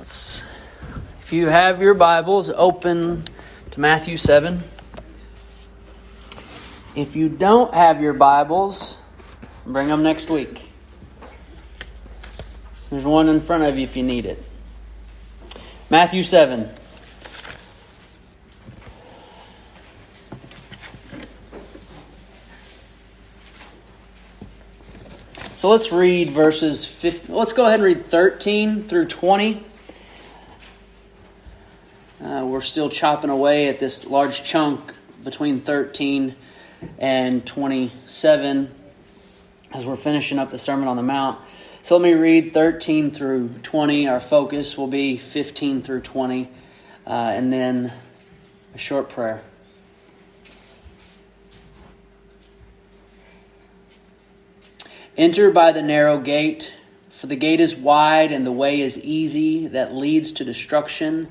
Let's, if you have your Bibles, open to Matthew 7. If you don't have your Bibles, bring them next week. There's one in front of you if you need it. Matthew 7. So let's read verses 15. Let's go ahead and read 13 through 20. Uh, we're still chopping away at this large chunk between 13 and 27 as we're finishing up the Sermon on the Mount. So let me read 13 through 20. Our focus will be 15 through 20, uh, and then a short prayer. Enter by the narrow gate, for the gate is wide and the way is easy that leads to destruction,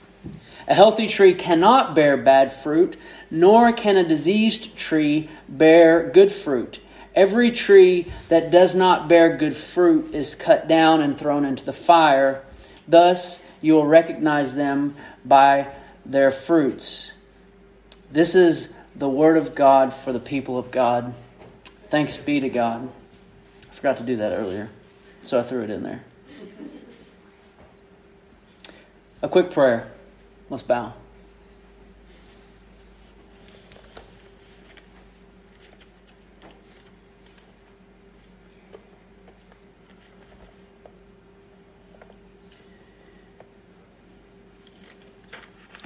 A healthy tree cannot bear bad fruit, nor can a diseased tree bear good fruit. Every tree that does not bear good fruit is cut down and thrown into the fire. Thus you will recognize them by their fruits. This is the Word of God for the people of God. Thanks be to God. I forgot to do that earlier, so I threw it in there. A quick prayer. Let's bow.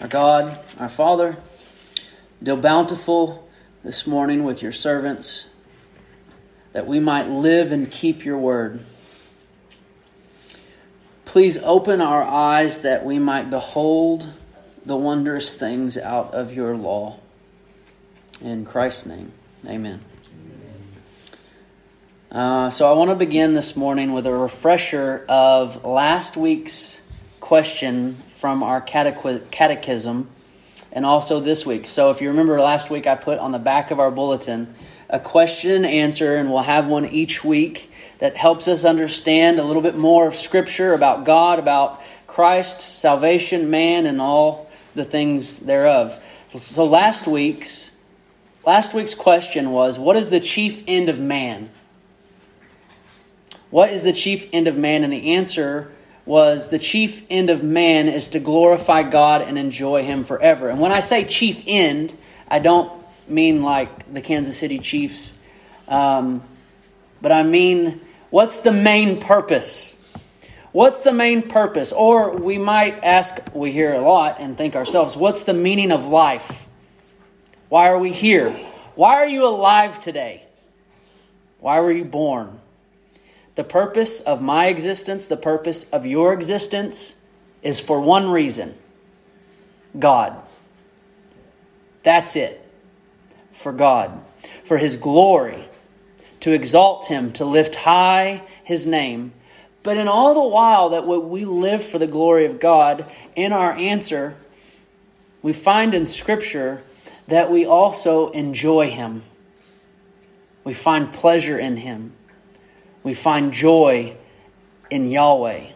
Our God, our Father, Deal bountiful this morning with your servants, that we might live and keep your word. Please open our eyes that we might behold the wondrous things out of your law. In Christ's name, amen. Uh, so, I want to begin this morning with a refresher of last week's question from our catechism and also this week. So if you remember last week, I put on the back of our bulletin a question and answer, and we'll have one each week that helps us understand a little bit more of Scripture about God, about Christ, salvation, man, and all the things thereof. So last week's last week's question was, what is the chief end of man? What is the chief end of man? And the answer was the chief end of man is to glorify God and enjoy Him forever. And when I say chief end, I don't mean like the Kansas City Chiefs, um, but I mean what's the main purpose? What's the main purpose? Or we might ask, we hear a lot and think ourselves, what's the meaning of life? Why are we here? Why are you alive today? Why were you born? The purpose of my existence, the purpose of your existence, is for one reason God. That's it. For God. For His glory. To exalt Him, to lift high His name. But in all the while that we live for the glory of God, in our answer, we find in Scripture that we also enjoy Him. We find pleasure in Him we find joy in Yahweh.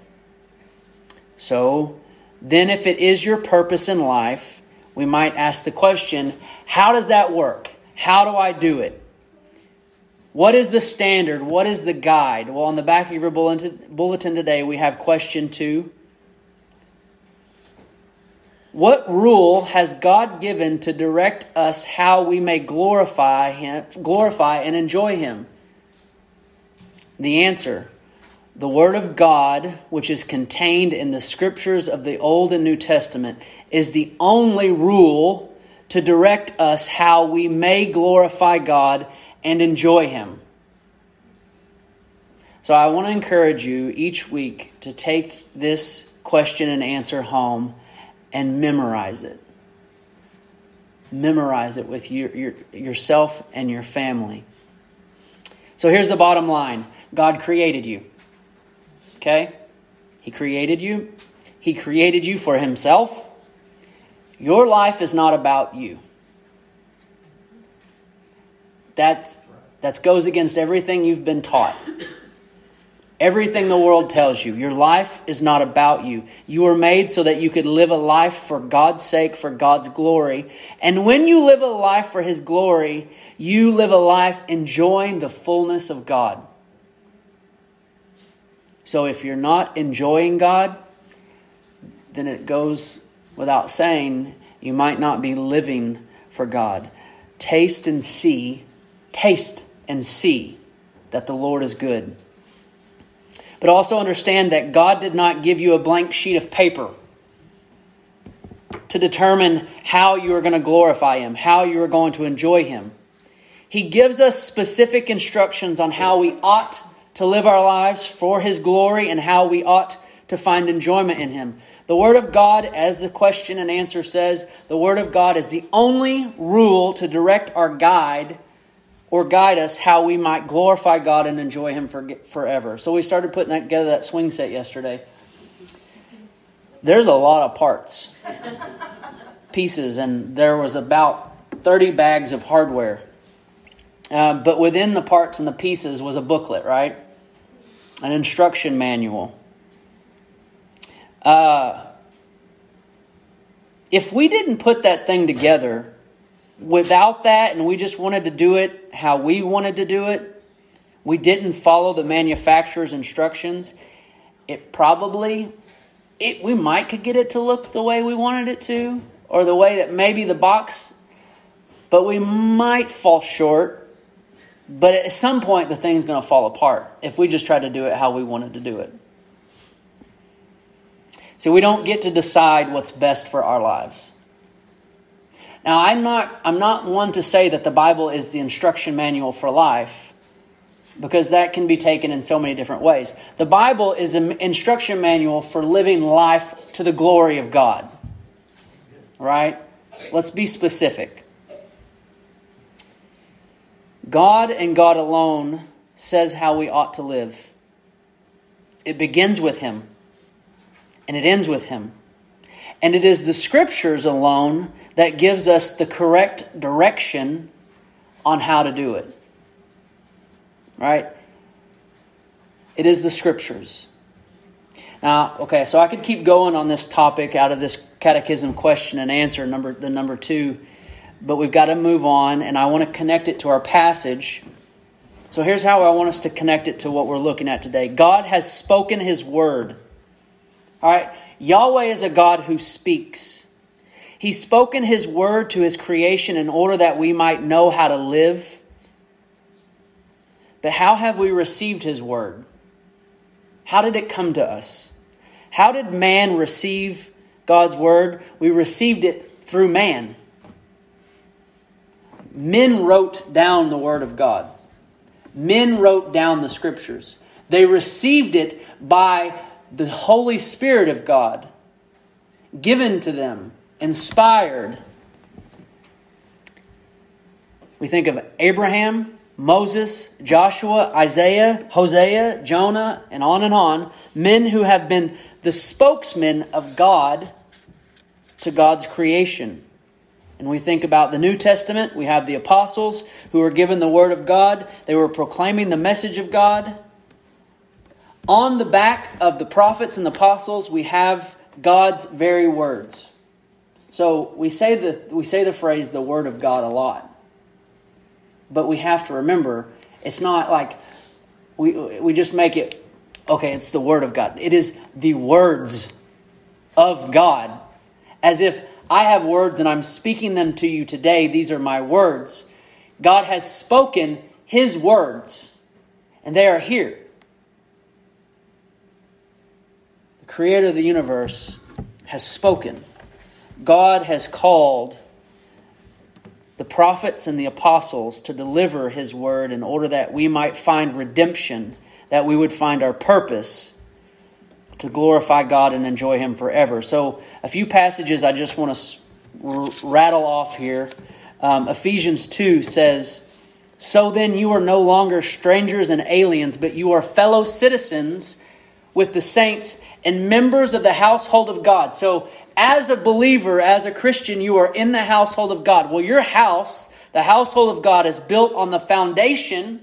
So, then if it is your purpose in life, we might ask the question how does that work? How do I do it? What is the standard? What is the guide? Well, on the back of your bulletin today, we have question two. What rule has God given to direct us how we may glorify Him, glorify and enjoy Him? The answer the Word of God, which is contained in the scriptures of the Old and New Testament, is the only rule to direct us how we may glorify God and enjoy Him. So I want to encourage you each week to take this question and answer home and memorize it. Memorize it with your, your, yourself and your family. So here's the bottom line God created you. Okay? He created you. He created you for Himself. Your life is not about you. That's, that goes against everything you've been taught. Everything the world tells you. Your life is not about you. You were made so that you could live a life for God's sake, for God's glory. And when you live a life for His glory, you live a life enjoying the fullness of God. So if you're not enjoying God, then it goes without saying you might not be living for God. Taste and see, taste and see that the Lord is good. But also understand that God did not give you a blank sheet of paper to determine how you are going to glorify Him, how you are going to enjoy Him. He gives us specific instructions on how we ought to live our lives for His glory and how we ought to find enjoyment in Him. The Word of God, as the question and answer says, the Word of God is the only rule to direct our guide or guide us how we might glorify God and enjoy Him for, forever. So we started putting that together, that swing set yesterday. There's a lot of parts, pieces, and there was about 30 bags of hardware. Uh, but within the parts and the pieces was a booklet, right? An instruction manual. Uh, if we didn't put that thing together without that and we just wanted to do it how we wanted to do it, we didn't follow the manufacturer's instructions, it probably it we might could get it to look the way we wanted it to or the way that maybe the box but we might fall short. But at some point the thing's going to fall apart if we just try to do it how we wanted to do it. So we don't get to decide what's best for our lives. Now, I'm not, I'm not one to say that the Bible is the instruction manual for life, because that can be taken in so many different ways. The Bible is an instruction manual for living life to the glory of God. Right? Let's be specific. God and God alone says how we ought to live. It begins with Him and it ends with him. And it is the scriptures alone that gives us the correct direction on how to do it. Right? It is the scriptures. Now, okay, so I could keep going on this topic out of this catechism question and answer number the number 2, but we've got to move on and I want to connect it to our passage. So here's how I want us to connect it to what we're looking at today. God has spoken his word. All right? Yahweh is a God who speaks. He's spoken his word to his creation in order that we might know how to live. But how have we received his word? How did it come to us? How did man receive God's word? We received it through man. Men wrote down the word of God. Men wrote down the scriptures. They received it by the Holy Spirit of God given to them, inspired. We think of Abraham, Moses, Joshua, Isaiah, Hosea, Jonah, and on and on. Men who have been the spokesmen of God to God's creation. And we think about the New Testament, we have the apostles who were given the Word of God. They were proclaiming the message of God. On the back of the prophets and the apostles, we have God's very words. So we say the, we say the phrase the word of God a lot. But we have to remember it's not like we, we just make it, okay, it's the word of God. It is the words of God. As if I have words and I'm speaking them to you today. These are my words. God has spoken his words, and they are here. The creator of the universe, has spoken. God has called the prophets and the apostles to deliver his word in order that we might find redemption, that we would find our purpose. to glorify God and enjoy Him forever. So, a few passages I just want to rattle off here. Um, Ephesians 2 says, So then you are no longer strangers and aliens, but you are fellow citizens with the saints and members of the household of God. So, as a believer, as a Christian, you are in the household of God. Well, your house, the household of God, is built on the foundation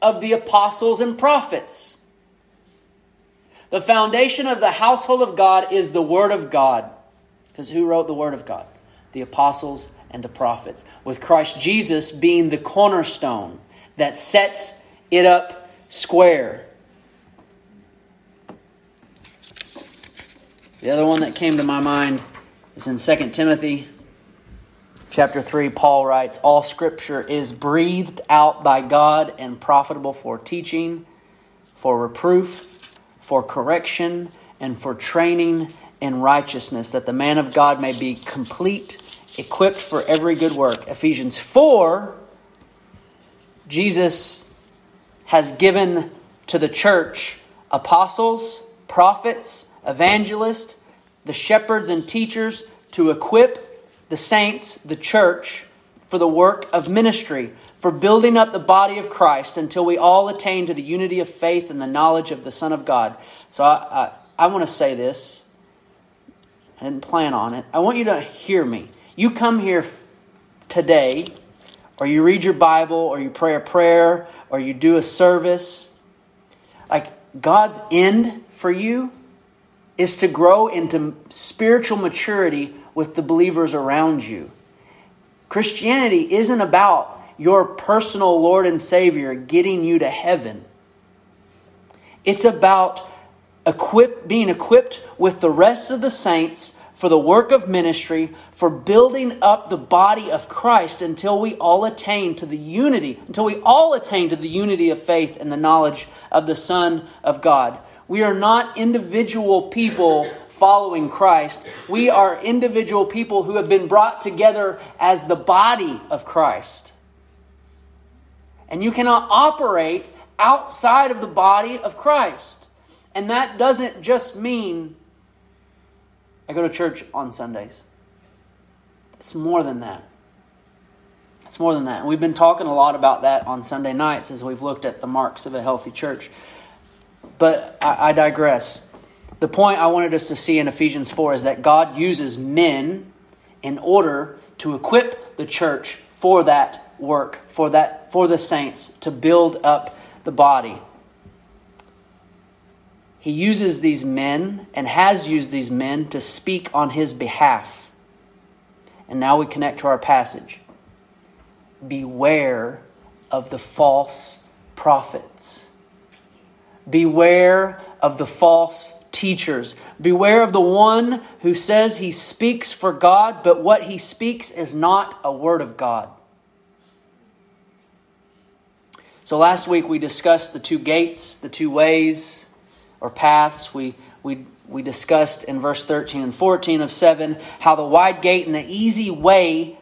of the apostles and prophets. The foundation of the household of God is the Word of God. Because who wrote the Word of God? The apostles and the prophets. With Christ Jesus being the cornerstone that sets it up square. The other one that came to my mind is in 2 Timothy chapter 3. Paul writes, All scripture is breathed out by God and profitable for teaching, for reproof, for correction, and for training in righteousness, that the man of God may be complete, equipped for every good work. Ephesians 4, Jesus has given to the church apostles, prophets, evangelists, the shepherds and teachers to equip the saints, the church, for the work of ministry, for building up the body of Christ until we all attain to the unity of faith and the knowledge of the Son of God. So I, I, I want to say this. I didn't plan on it. I want you to hear me. You come here today, or you read your Bible, or you pray a prayer, or you do a service. Like God's end for you is to grow into spiritual maturity with the believers around you. Christianity isn't about your personal Lord and Savior getting you to heaven. It's about equip, being equipped with the rest of the saints for the work of ministry, for building up the body of Christ until we all attain to the unity, until we all attain to the unity of faith and the knowledge of the Son of God. We are not individual people following Christ. We are individual people who have been brought together as the body of Christ. And you cannot operate outside of the body of Christ. And that doesn't just mean I go to church on Sundays. It's more than that. It's more than that. And we've been talking a lot about that on Sunday nights as we've looked at the marks of a healthy church. But I, I digress. The point I wanted us to see in Ephesians 4 is that God uses men in order to equip the church for that work, for that for the saints to build up the body. He uses these men and has used these men to speak on his behalf. And now we connect to our passage. Beware of the false prophets Beware of the false teachers. Beware of the one who says he speaks for God, but what he speaks is not a word of God. So last week we discussed the two gates, the two ways or paths. We, we, we discussed in verse 13 and 14 of 7 how the wide gate and the easy way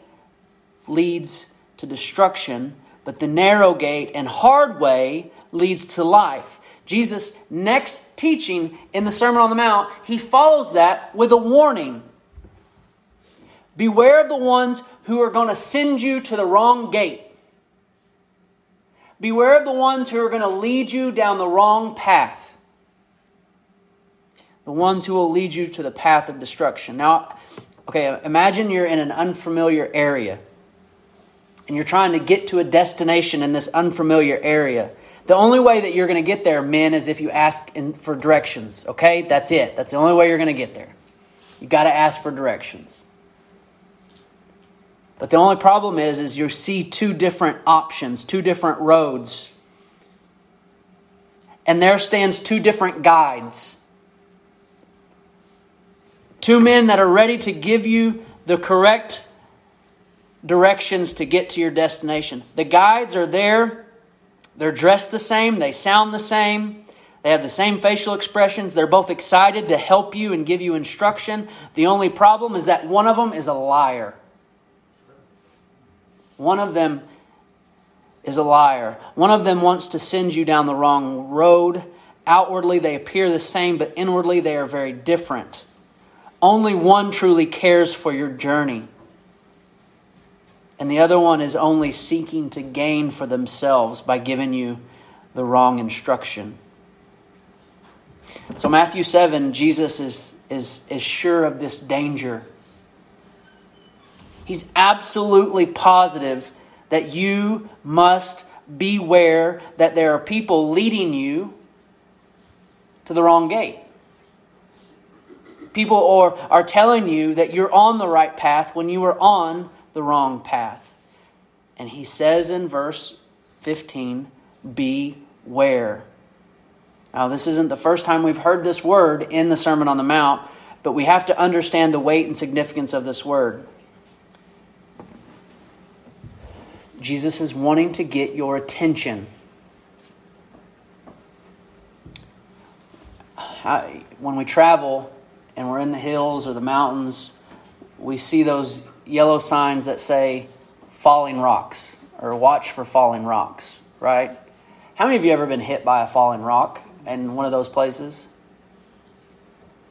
leads to destruction, but the narrow gate and hard way leads to life. Jesus' next teaching in the Sermon on the Mount, he follows that with a warning. Beware of the ones who are going to send you to the wrong gate. Beware of the ones who are going to lead you down the wrong path. The ones who will lead you to the path of destruction. Now, okay, imagine you're in an unfamiliar area and you're trying to get to a destination in this unfamiliar area. The only way that you're going to get there, men, is if you ask in, for directions. Okay? That's it. That's the only way you're going to get there. You got to ask for directions. But the only problem is, is you see two different options, two different roads. And there stands two different guides. Two men that are ready to give you the correct directions to get to your destination. The guides are there they're dressed the same, they sound the same, they have the same facial expressions. They're both excited to help you and give you instruction. The only problem is that one of them is a liar. One of them is a liar. One of them wants to send you down the wrong road, Outwardly, they appear the same, but inwardly, they are very different. Only one truly cares for your journey, and the other one is only seeking to gain for themselves by giving you the wrong instruction. So, Matthew 7, Jesus is, is, is sure of this danger. He's absolutely positive that you must beware that there are people leading you to the wrong gate. People are, are telling you that you're on the right path when you are on the wrong path. And he says in verse 15, Beware. Now, this isn't the first time we've heard this word in the Sermon on the Mount, but we have to understand the weight and significance of this word. Jesus is wanting to get your attention. when we travel and we're in the hills or the mountains, we see those yellow signs that say falling rocks or watch for falling rocks, right? How many of you ever been hit by a falling rock in one of those places?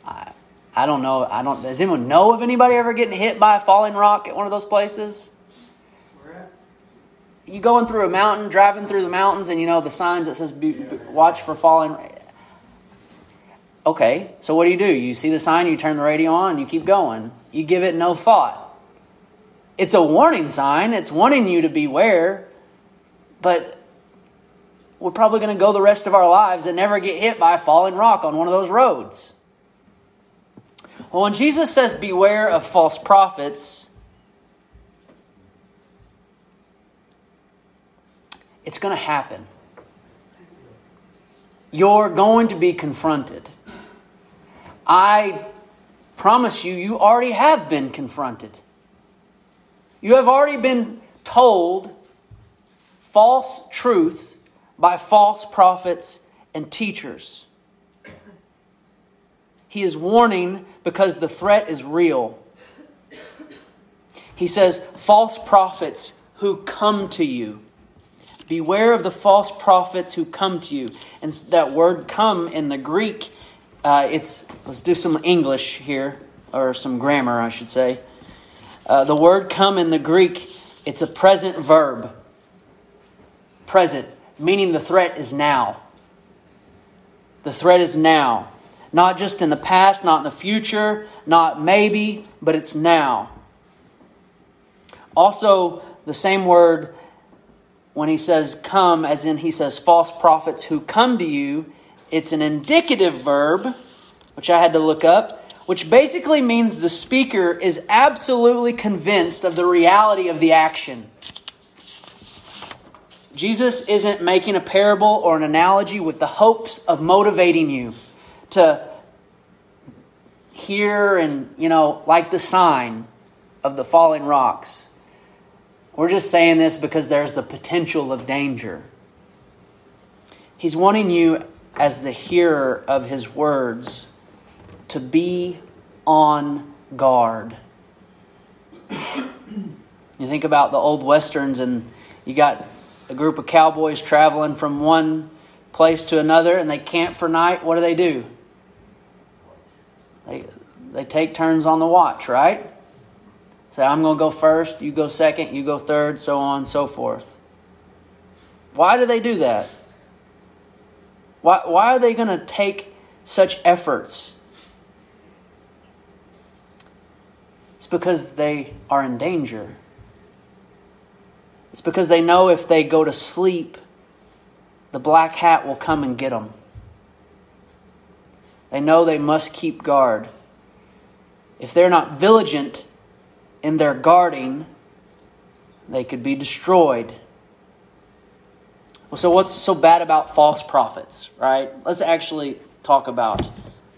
I, I don't know. I don't. Does anyone know of anybody ever getting hit by a falling rock at one of those places? You going through a mountain, driving through the mountains, and you know the signs that says be, be, "Watch for falling." Okay, so what do you do? You see the sign, you turn the radio on, you keep going. You give it no thought. It's a warning sign. It's warning you to beware, but we're probably going to go the rest of our lives and never get hit by a falling rock on one of those roads. Well, when Jesus says, Beware of false prophets, it's going to happen. You're going to be confronted. I promise you, you already have been confronted. You have already been told false truth by false prophets and teachers. He is warning because the threat is real. He says, false prophets who come to you. Beware of the false prophets who come to you. And that word come in the Greek, uh, it's, let's do some English here, or some grammar, I should say. Uh, the word come in the Greek, it's a present verb. Present meaning the threat is now. The threat is now. Not just in the past, not in the future, not maybe, but it's now. Also, the same word when he says come, as in he says false prophets who come to you, it's an indicative verb, which I had to look up, which basically means the speaker is absolutely convinced of the reality of the action. Jesus isn't making a parable or an analogy with the hopes of motivating you to hear and, you know, like the sign of the falling rocks. We're just saying this because there's the potential of danger. He's wanting you, as the hearer of his words, to be on guard. You think about the old westerns, and you got a group of cowboys traveling from one place to another and they camp for night, what do they do? They, they take turns on the watch, right? Say, I'm going to go first, you go second, you go third, so on and so forth. Why do they do that? Why, why are they going to take such efforts? Because they are in danger. It's because they know if they go to sleep, the black hat will come and get them. They know they must keep guard. If they're not vigilant in their guarding, they could be destroyed. Well, so what's so bad about false prophets, right? Let's actually talk about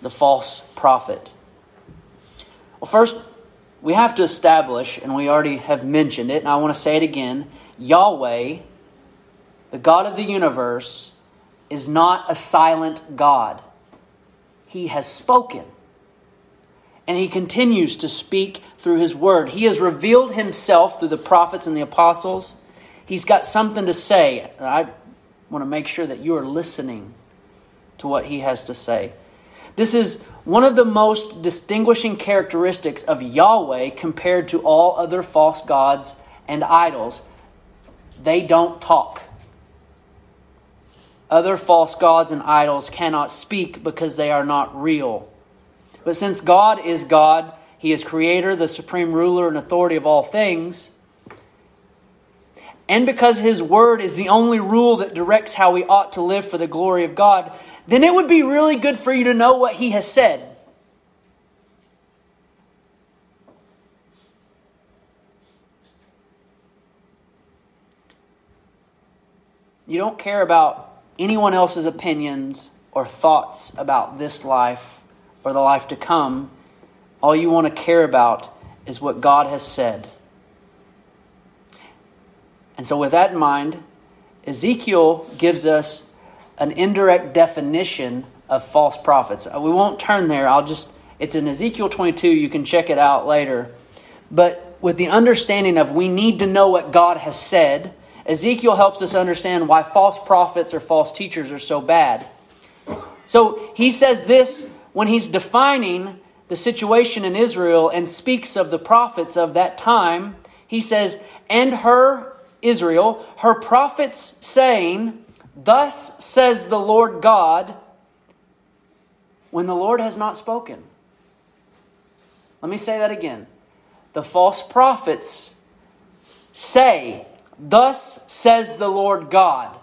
the false prophet. Well, first, we have to establish, and we already have mentioned it, and I want to say it again Yahweh, the God of the universe, is not a silent God. He has spoken. And he continues to speak through his word. He has revealed himself through the prophets and the apostles. He's got something to say. I want to make sure that you are listening to what he has to say. This is one of the most distinguishing characteristics of Yahweh compared to all other false gods and idols. They don't talk. Other false gods and idols cannot speak because they are not real. But since God is God, He is creator, the supreme ruler, and authority of all things, and because His word is the only rule that directs how we ought to live for the glory of God, then it would be really good for you to know what He has said. You don't care about anyone else's opinions or thoughts about this life or the life to come. All you want to care about is what God has said. And so, with that in mind, Ezekiel gives us an indirect definition of false prophets. Uh, we won't turn there. I'll just, it's in Ezekiel 22. You can check it out later. But with the understanding of we need to know what God has said, Ezekiel helps us understand why false prophets or false teachers are so bad. So he says this when he's defining the situation in Israel and speaks of the prophets of that time. He says, And her, Israel, her prophets saying, Thus says the Lord God, when the Lord has not spoken. Let me say that again. The false prophets say, Thus says the Lord God.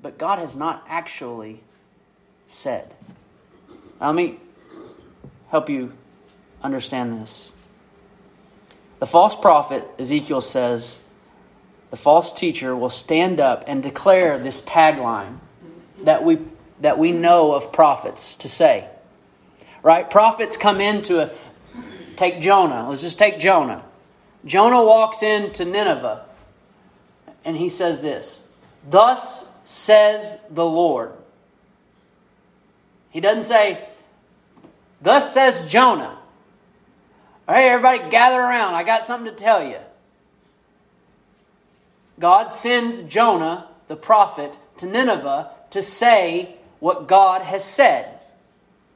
But God has not actually said. Now, let me help you understand this. The false prophet, Ezekiel says, the false teacher will stand up and declare this tagline that we, that we know of prophets to say. Right? Prophets come into a, take Jonah. Let's just take Jonah. Jonah walks into Nineveh and he says this Thus says the Lord. He doesn't say, Thus says Jonah. Hey, everybody, gather around. I got something to tell you. God sends Jonah, the prophet, to Nineveh to say what God has said.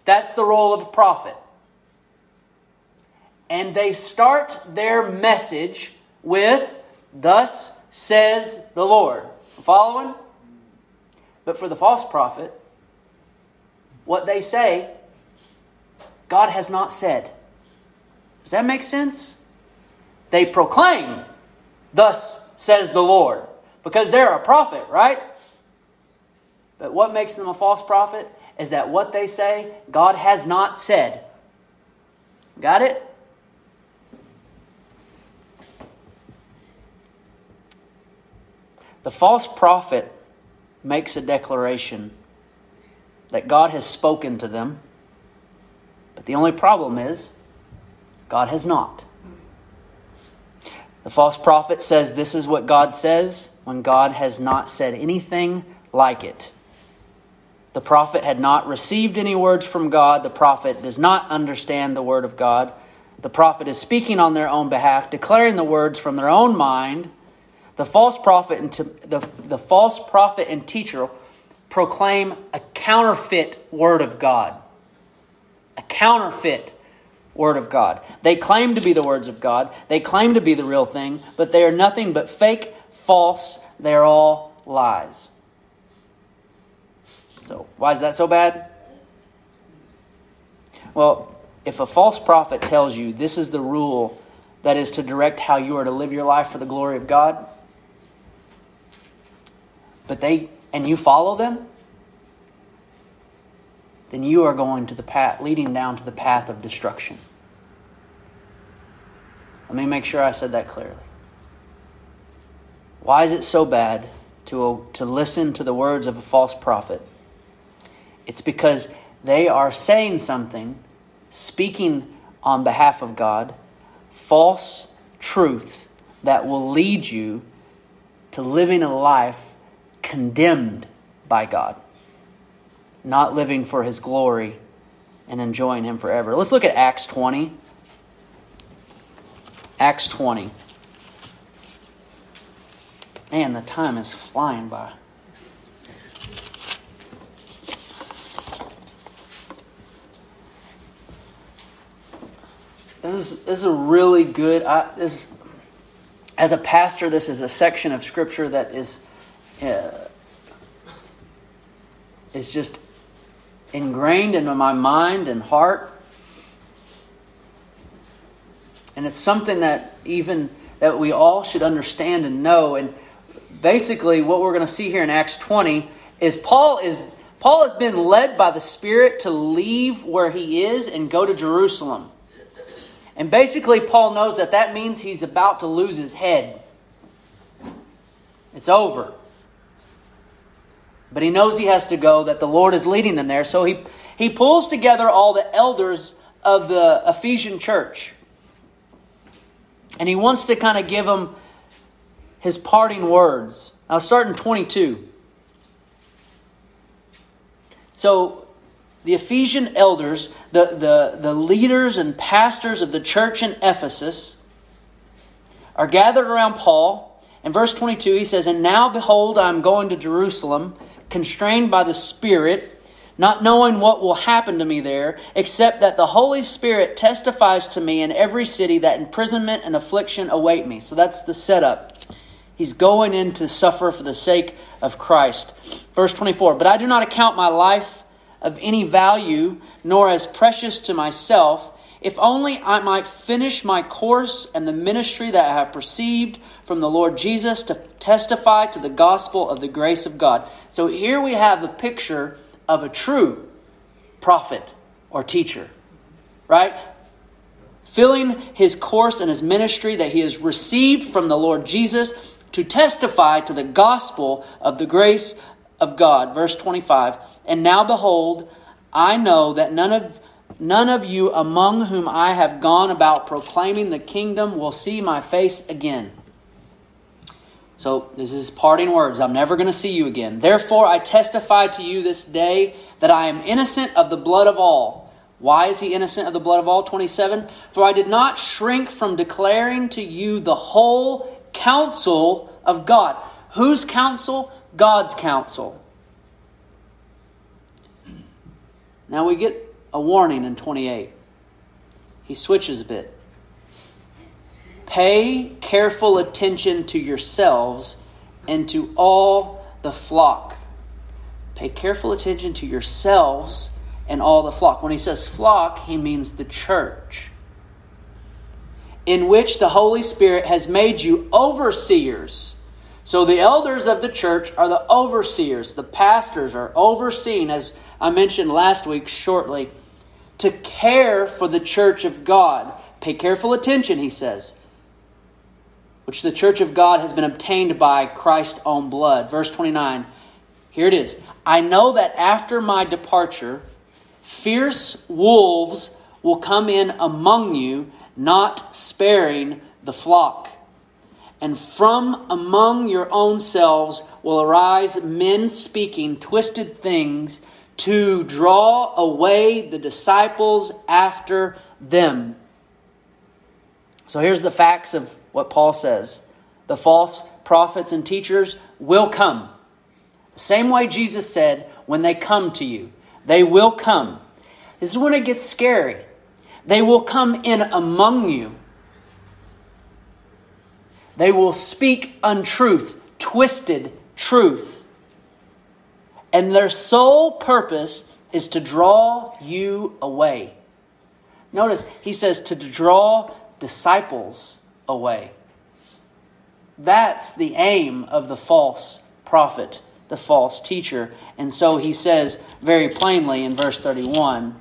That's the role of a prophet. And they start their message with, Thus says the Lord. Following? But for the false prophet, what they say, God has not said. Does that make sense? They proclaim, Thus says the Lord. Because they're a prophet, right? But what makes them a false prophet is that what they say, God has not said. Got it? The false prophet makes a declaration that God has spoken to them, but the only problem is God has not. The false prophet says this is what God says when God has not said anything like it. The prophet had not received any words from God. The prophet does not understand the word of God. The prophet is speaking on their own behalf, declaring the words from their own mind. The false prophet and the, the false prophet and teacher proclaim a counterfeit word of God. A counterfeit Word of God. They claim to be the words of God. They claim to be the real thing, but they are nothing but fake, false. They're all lies. So, why is that so bad? Well, if a false prophet tells you this is the rule that is to direct how you are to live your life for the glory of God, but they and you follow them, then you are going to the path, leading down to the path of destruction. Let me make sure I said that clearly. Why is it so bad to, to listen to the words of a false prophet? It's because they are saying something, speaking on behalf of God, false truth that will lead you to living a life condemned by God not living for his glory and enjoying him forever. Let's look at Acts 20. Acts 20. Man, the time is flying by. This is, this is a really good. I, this, as a pastor, this is a section of scripture that is uh, is just ingrained into my mind and heart, and it's something that even that we all should understand and know. And basically, what we're going to see here in Acts twenty is Paul is Paul has been led by the Spirit to leave where he is and go to Jerusalem. And basically, Paul knows that that means he's about to lose his head. It's over. But he knows he has to go, that the Lord is leading them there. So he, he pulls together all the elders of the Ephesian church. And he wants to kind of give them his parting words. I'll start in 22. So the Ephesian elders, the, the, the leaders and pastors of the church in Ephesus, are gathered around Paul. In verse 22, he says, And now behold, I am going to Jerusalem, constrained by the Spirit, not knowing what will happen to me there, except that the Holy Spirit testifies to me in every city that imprisonment and affliction await me. So that's the setup. He's going in to suffer for the sake of Christ. Verse 24, But I do not account my life of any value, nor as precious to myself, if only I might finish my course and the ministry that I have perceived from the Lord Jesus to testify to the gospel of the grace of God. So here we have a picture of a true prophet or teacher, right? Filling his course and his ministry that he has received from the Lord Jesus to testify to the gospel of the grace of God. Verse 25. And now behold, I know that none of none of you among whom I have gone about proclaiming the kingdom will see my face again. So this is parting words. I'm never going to see you again. Therefore I testify to you this day that I am innocent of the blood of all. Why is he innocent of the blood of all? 27. For I did not shrink from declaring to you the whole counsel of God. Whose counsel? God's counsel. Now we get a warning in 28. He switches a bit. Pay careful attention to yourselves and to all the flock. Pay careful attention to yourselves and all the flock. When he says flock, he means the church, in which the Holy Spirit has made you overseers so the elders of the church are the overseers. The pastors are overseen, as I mentioned last week shortly, to care for the church of God. Pay careful attention, he says, which the church of God has been obtained by Christ's own blood. Verse 29. Here it is. I know that after my departure, fierce wolves will come in among you, not sparing the flock. And from among your own selves will arise men speaking twisted things to draw away the disciples after them. So here's the facts of what Paul says the false prophets and teachers will come. The same way Jesus said, when they come to you, they will come. This is when it gets scary. They will come in among you. They will speak untruth, twisted truth. And their sole purpose is to draw you away. Notice, he says to draw disciples away. That's the aim of the false prophet, the false teacher. And so he says very plainly in verse 31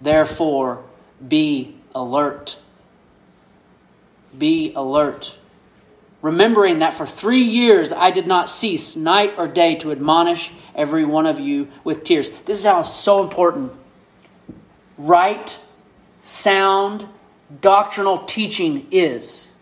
Therefore, be alert. Be alert remembering that for three years I did not cease night or day to admonish every one of you with tears. This is how it's so important. Right, sound, doctrinal teaching is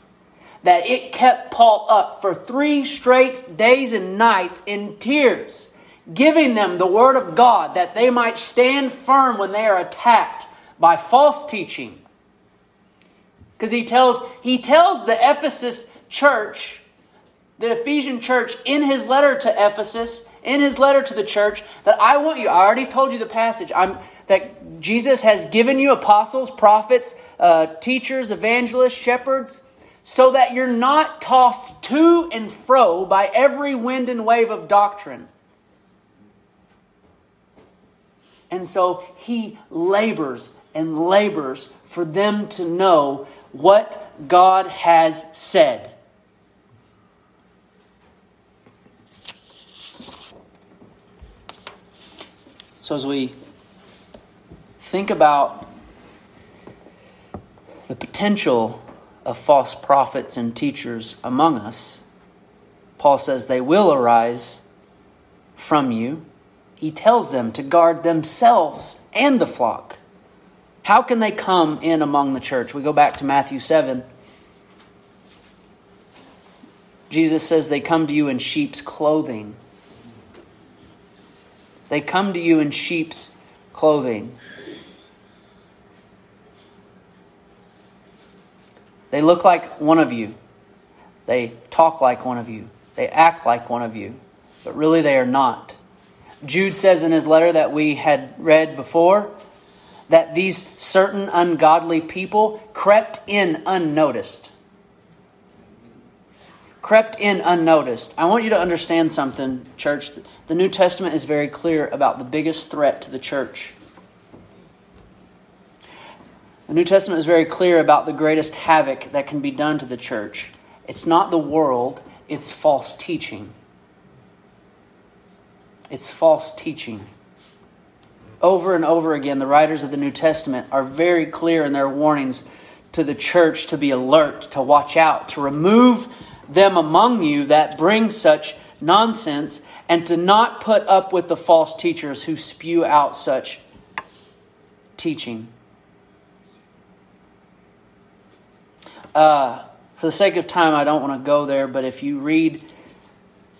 that it kept Paul up for three straight days and nights in tears, giving them the word of God that they might stand firm when they are attacked by false teaching. Because he tells he tells the Ephesus church, the Ephesian church, in his letter to Ephesus, in his letter to the church, that I want you, I already told you the passage, I'm, that Jesus has given you apostles, prophets, uh, teachers, evangelists, shepherds, so that you're not tossed to and fro by every wind and wave of doctrine. And so he labors and labors for them to know what God has said. So, as we think about the potential of false prophets and teachers among us, Paul says they will arise from you. He tells them to guard themselves and the flock. How can they come in among the church? We go back to Matthew 7. Jesus says they come to you in sheep's clothing. They come to you in sheep's clothing. They look like one of you. They talk like one of you. They act like one of you. But really, they are not. Jude says in his letter that we had read before that these certain ungodly people crept in unnoticed. Crept in unnoticed. I want you to understand something, church. The New Testament is very clear about the biggest threat to the church. The New Testament is very clear about the greatest havoc that can be done to the church. It's not the world, it's false teaching. It's false teaching. Over and over again, the writers of the New Testament are very clear in their warnings to the church to be alert, to watch out, to remove them among you that bring such nonsense, and to not put up with the false teachers who spew out such teaching. Uh, for the sake of time, I don't want to go there, but if you read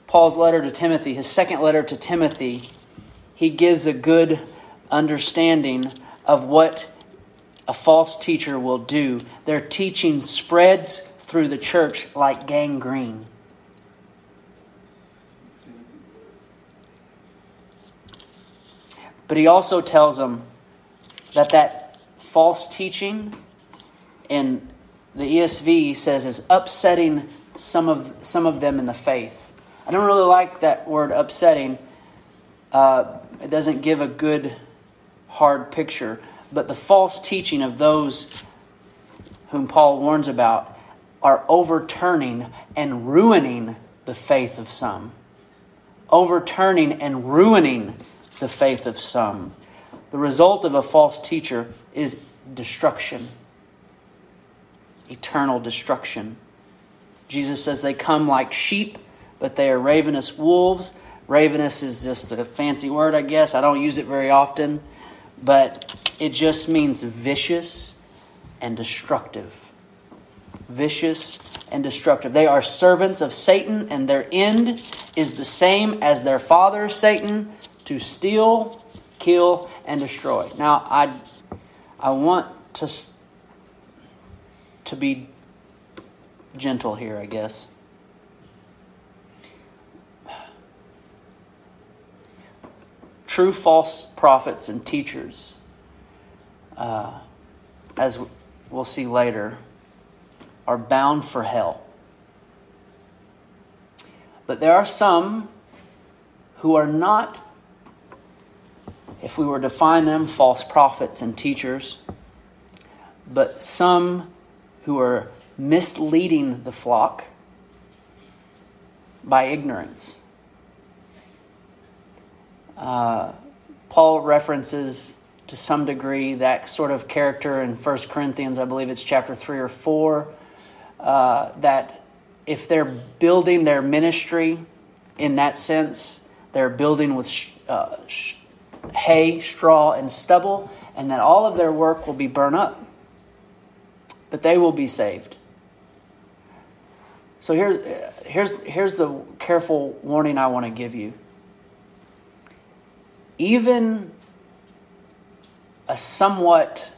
Paul's letter to Timothy, his second letter to Timothy, he gives a good understanding of what a false teacher will do. Their teaching spreads through the church like gangrene. But he also tells them that that false teaching in the ESV says is upsetting some of some of them in the faith. I don't really like that word upsetting. Uh, it doesn't give a good hard picture. But the false teaching of those whom Paul warns about are overturning and ruining the faith of some. Overturning and ruining the faith of some. The result of a false teacher is destruction eternal destruction. Jesus says they come like sheep, but they are ravenous wolves. Ravenous is just a fancy word, I guess. I don't use it very often, but it just means vicious and destructive. Vicious and destructive. They are servants of Satan, and their end is the same as their father, Satan, to steal, kill, and destroy. Now, I, I want to to be gentle here, I guess. True false prophets and teachers, uh, as we'll see later, are bound for hell. But there are some who are not, if we were to define them, false prophets and teachers, but some who are misleading the flock by ignorance. Uh, Paul references to some degree that sort of character in 1 Corinthians, I believe it's chapter 3 or 4, uh, that if they're building their ministry in that sense, they're building with sh- uh, sh- hay, straw, and stubble, and that all of their work will be burned up but they will be saved. So here's, here's, here's the careful warning I want to give you. Even a somewhat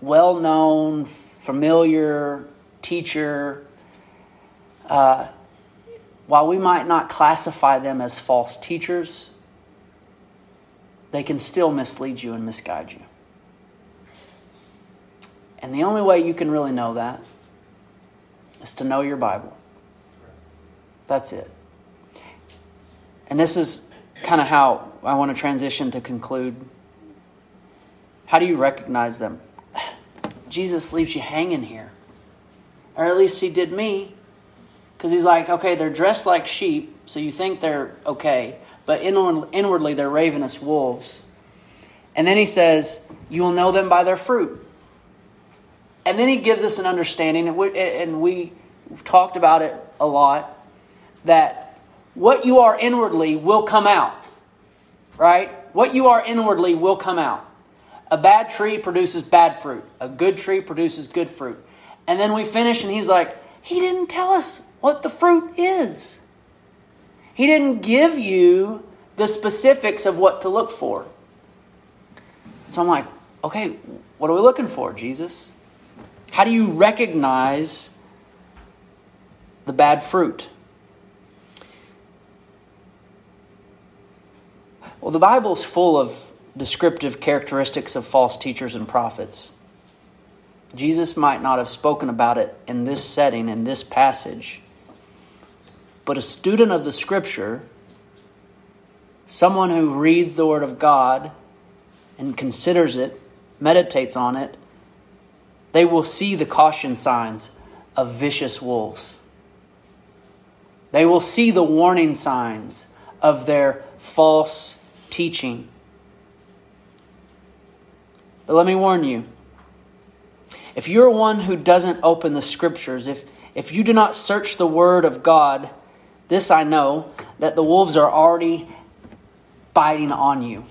well known, familiar teacher, uh, while we might not classify them as false teachers, they can still mislead you and misguide you. And the only way you can really know that is to know your Bible. That's it. And this is kind of how I want to transition to conclude. How do you recognize them? Jesus leaves you hanging here. Or at least he did me. Because he's like, okay, they're dressed like sheep, so you think they're okay, but inwardly they're ravenous wolves. And then he says, You will know them by their fruit. And then he gives us an understanding, and, we, we've talked about it a lot, that what you are inwardly will come out. Right? What you are inwardly will come out. A bad tree produces bad fruit, a good tree produces good fruit. And then we finish, and he's like, He didn't tell us what the fruit is. He didn't give you the specifics of what to look for. So I'm like, okay, what are we looking for, Jesus? How do you recognize the bad fruit? Well, the Bible is full of descriptive characteristics of false teachers and prophets. Jesus might not have spoken about it in this setting, in this passage, but a student of the Scripture, someone who reads the Word of God and considers it, meditates on it, they will see the caution signs of vicious wolves. They will see the warning signs of their false teaching. But let me warn you if you're one who doesn't open the scriptures, if, if you do not search the word of God, this I know that the wolves are already biting on you.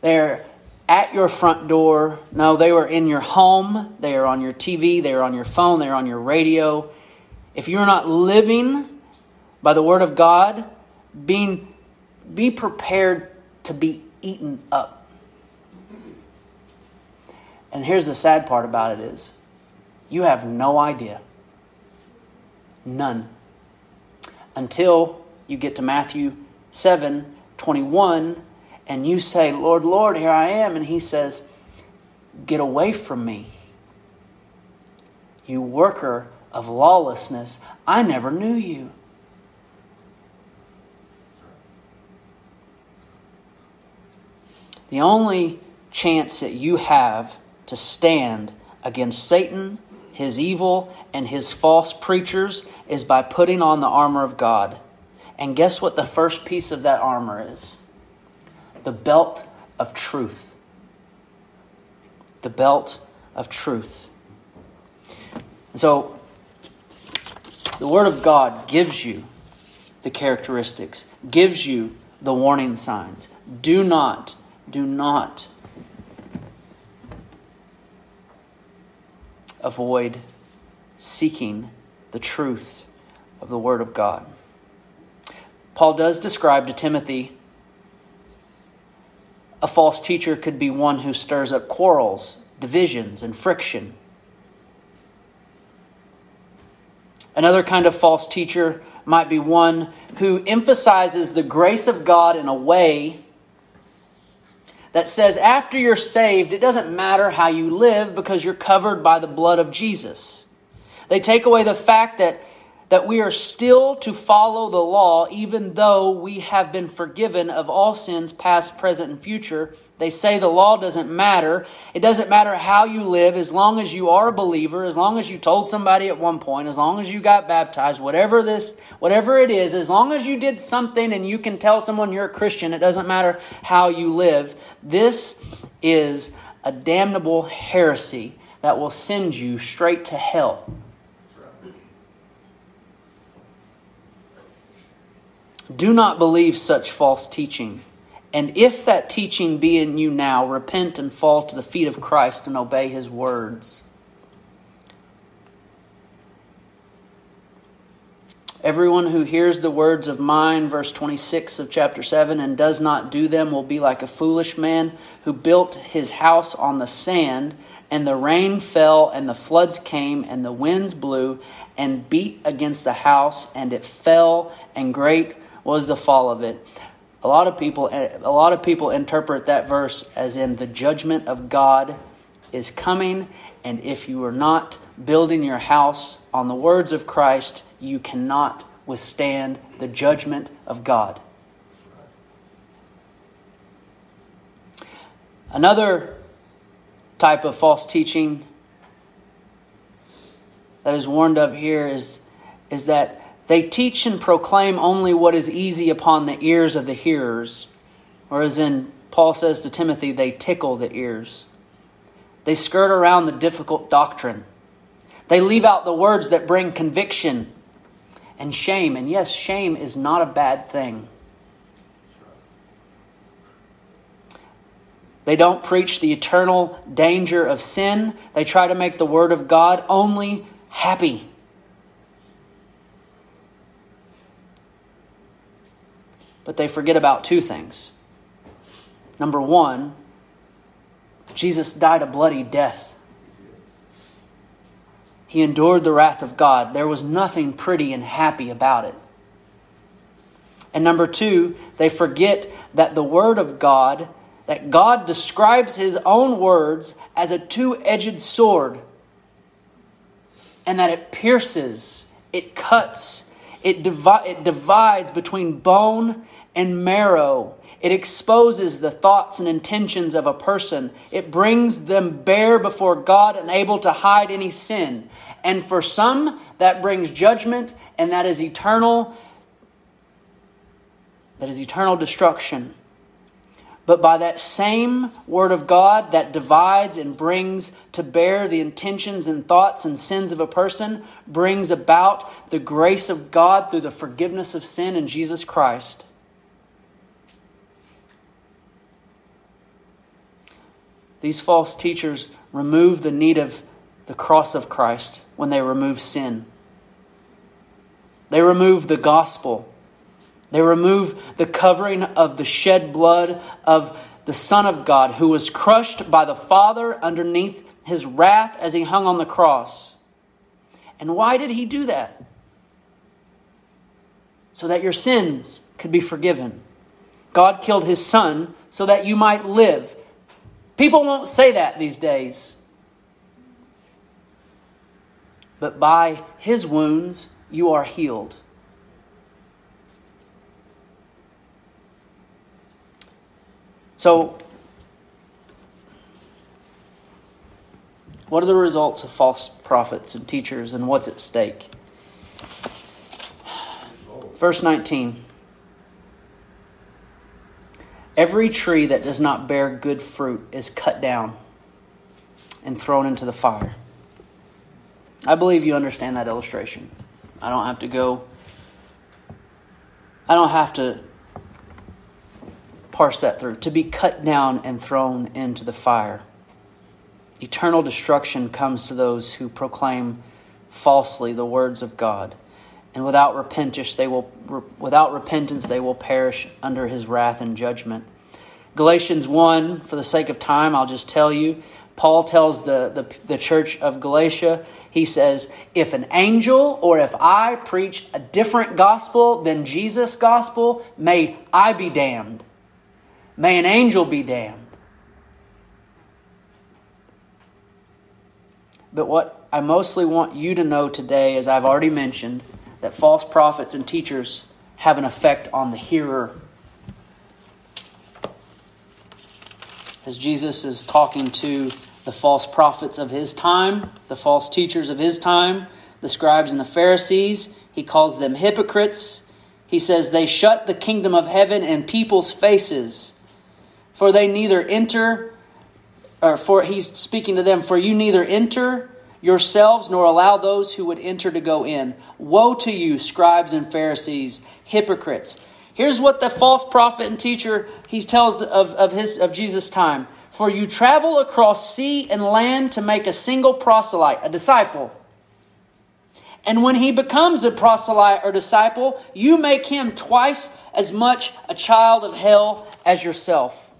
They're at your front door. No, they were in your home. They are on your TV. They are on your phone. They are on your radio. If you're not living by the Word of God, being, be prepared to be eaten up. And here's the sad part about it is you have no idea. None. Until you get to Matthew 7 21 and you say, Lord, Lord, here I am. And he says, Get away from me. You worker of lawlessness, I never knew you. The only chance that you have to stand against Satan, his evil, and his false preachers is by putting on the armor of God. And guess what the first piece of that armor is? The belt of truth. The belt of truth. So, the Word of God gives you the characteristics, gives you the warning signs. Do not, do not avoid seeking the truth of the Word of God. Paul does describe to Timothy a false teacher could be one who stirs up quarrels, divisions, and friction. Another kind of false teacher might be one who emphasizes the grace of God in a way that says after you're saved, it doesn't matter how you live because you're covered by the blood of Jesus. They take away the fact that, that we are still to follow the law even though we have been forgiven of all sins, past, present, and future, they say the law doesn't matter. It doesn't matter how you live as long as you are a believer, as long as you told somebody at one point, as long as you got baptized, whatever this whatever it is, as long as you did something and you can tell someone you're a Christian, it doesn't matter how you live. This is a damnable heresy that will send you straight to hell. Do not believe such false teaching. And if that teaching be in you now, repent and fall to the feet of Christ and obey his words. Everyone who hears the words of mine, verse 26 of chapter 7, and does not do them will be like a foolish man who built his house on the sand, and the rain fell, and the floods came, and the winds blew and beat against the house, and it fell, and great was the fall of it. A lot of people eh, a lot of people interpret that verse as in the judgment of God is coming and if you are not building your house on the words of Christ, you cannot withstand the judgment of God. Another type of false teaching that is warned of here is, is that they teach and proclaim only what is easy upon the ears of the hearers, or as in Paul says to Timothy, they tickle the ears. They skirt around the difficult doctrine. They leave out the words that bring conviction and shame. And yes, shame is not a bad thing. They don't preach the eternal danger of sin. They try to make the Word of God only happy. But they forget about two things. Number one, Jesus died a bloody death. He endured the wrath of God. There was nothing pretty and happy about it. And number two, they forget that the Word of God, that God describes His own words as a two edged sword, and that it pierces, it cuts, it, divi- it divides between bone and marrow. It exposes the thoughts and intentions of a person. It brings them bare before God and able to hide any sin. And for some, that brings judgment, and that is eternal. That is eternal destruction. But by that same Word of God that divides and brings to bear the intentions and thoughts and sins of a person, brings about the grace of God through the forgiveness of sin in Jesus Christ. These false teachers remove the need of the cross of Christ when they remove sin. They remove the gospel. They remove the covering of the shed blood of the Son of God who was crushed by the Father underneath his wrath as he hung on the cross. And why did he do that? So that your sins could be forgiven. God killed his Son so that you might live. People won't say that these days. But by his wounds, you are healed. So, what are the results of false prophets and teachers, and what's at stake? Verse 19. Every tree that does not bear good fruit is cut down and thrown into the fire. I believe you understand that illustration. I don't have to go, I don't have to parse that through. To be cut down and thrown into the fire. Eternal destruction comes to those who proclaim falsely the words of God and without repentance they will without repentance they will perish under his wrath and judgment. Galatians 1 for the sake of time I'll just tell you. Paul tells the, the, the church of Galatia he says if an angel or if I preach a different gospel than Jesus gospel may I be damned. May an angel be damned. But what I mostly want you to know today, as I've already mentioned, that false prophets and teachers have an effect on the hearer. As Jesus is talking to the false prophets of his time, the false teachers of his time, the scribes and the Pharisees, he calls them hypocrites. He says, They shut the kingdom of heaven in people's faces, for they neither enter, or for he's speaking to them, for you neither enter yourselves nor allow those who would enter to go in. Woe to you, scribes and Pharisees, hypocrites! Here's what the false prophet and teacher he tells of, of his of Jesus' time. For you travel across sea and land to make a single proselyte, a disciple. And when he becomes a proselyte or disciple, you make him twice as much a child of hell as yourself.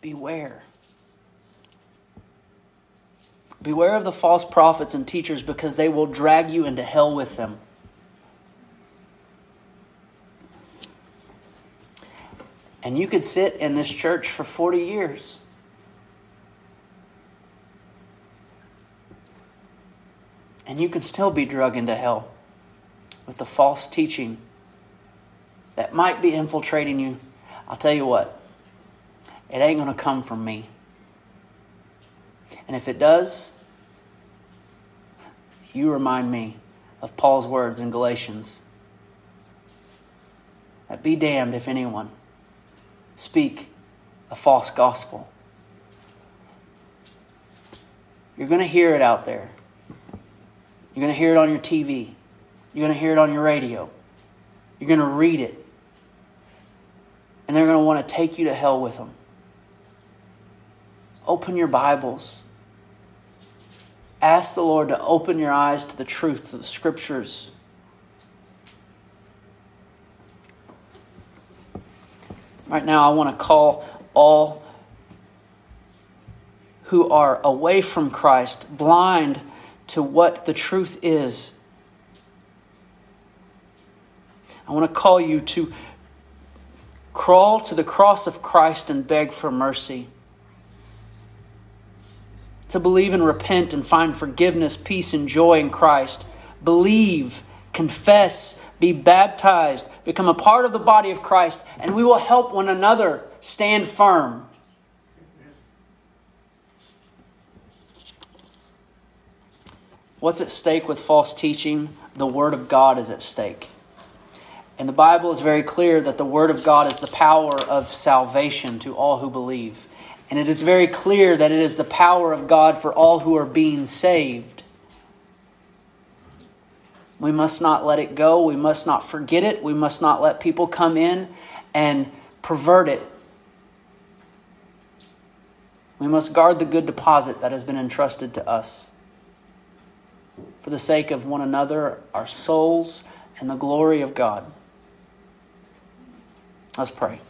Beware. Beware of the false prophets and teachers because they will drag you into hell with them. And you could sit in this church for 40 years. And you can still be drug into hell with the false teaching that might be infiltrating you. I'll tell you what, it ain't going to come from me. And if it does, you remind me of Paul's words in Galatians that be damned if anyone speak a false gospel. You're going to hear it out there. You're going to hear it on your TV. You're going to hear it on your radio. You're going to read it. And they're going to want to take you to hell with them. Open your Bibles. Ask the Lord to open your eyes to the truth of the Scriptures. Right now, I want to call all who are away from Christ, blind to what the truth is. I want to call you to crawl to the cross of Christ and beg for mercy. To believe and repent and find forgiveness, peace, and joy in Christ. Believe, confess, be baptized, become a part of the body of Christ, and we will help one another stand firm. What's at stake with false teaching? The Word of God is at stake. And the Bible is very clear that the Word of God is the power of salvation to all who believe. And it is very clear that it is the power of God for all who are being saved. We must not let it go. We must not forget it. We must not let people come in and pervert it. We must guard the good deposit that has been entrusted to us for the sake of one another, our souls, and the glory of God. Let's pray.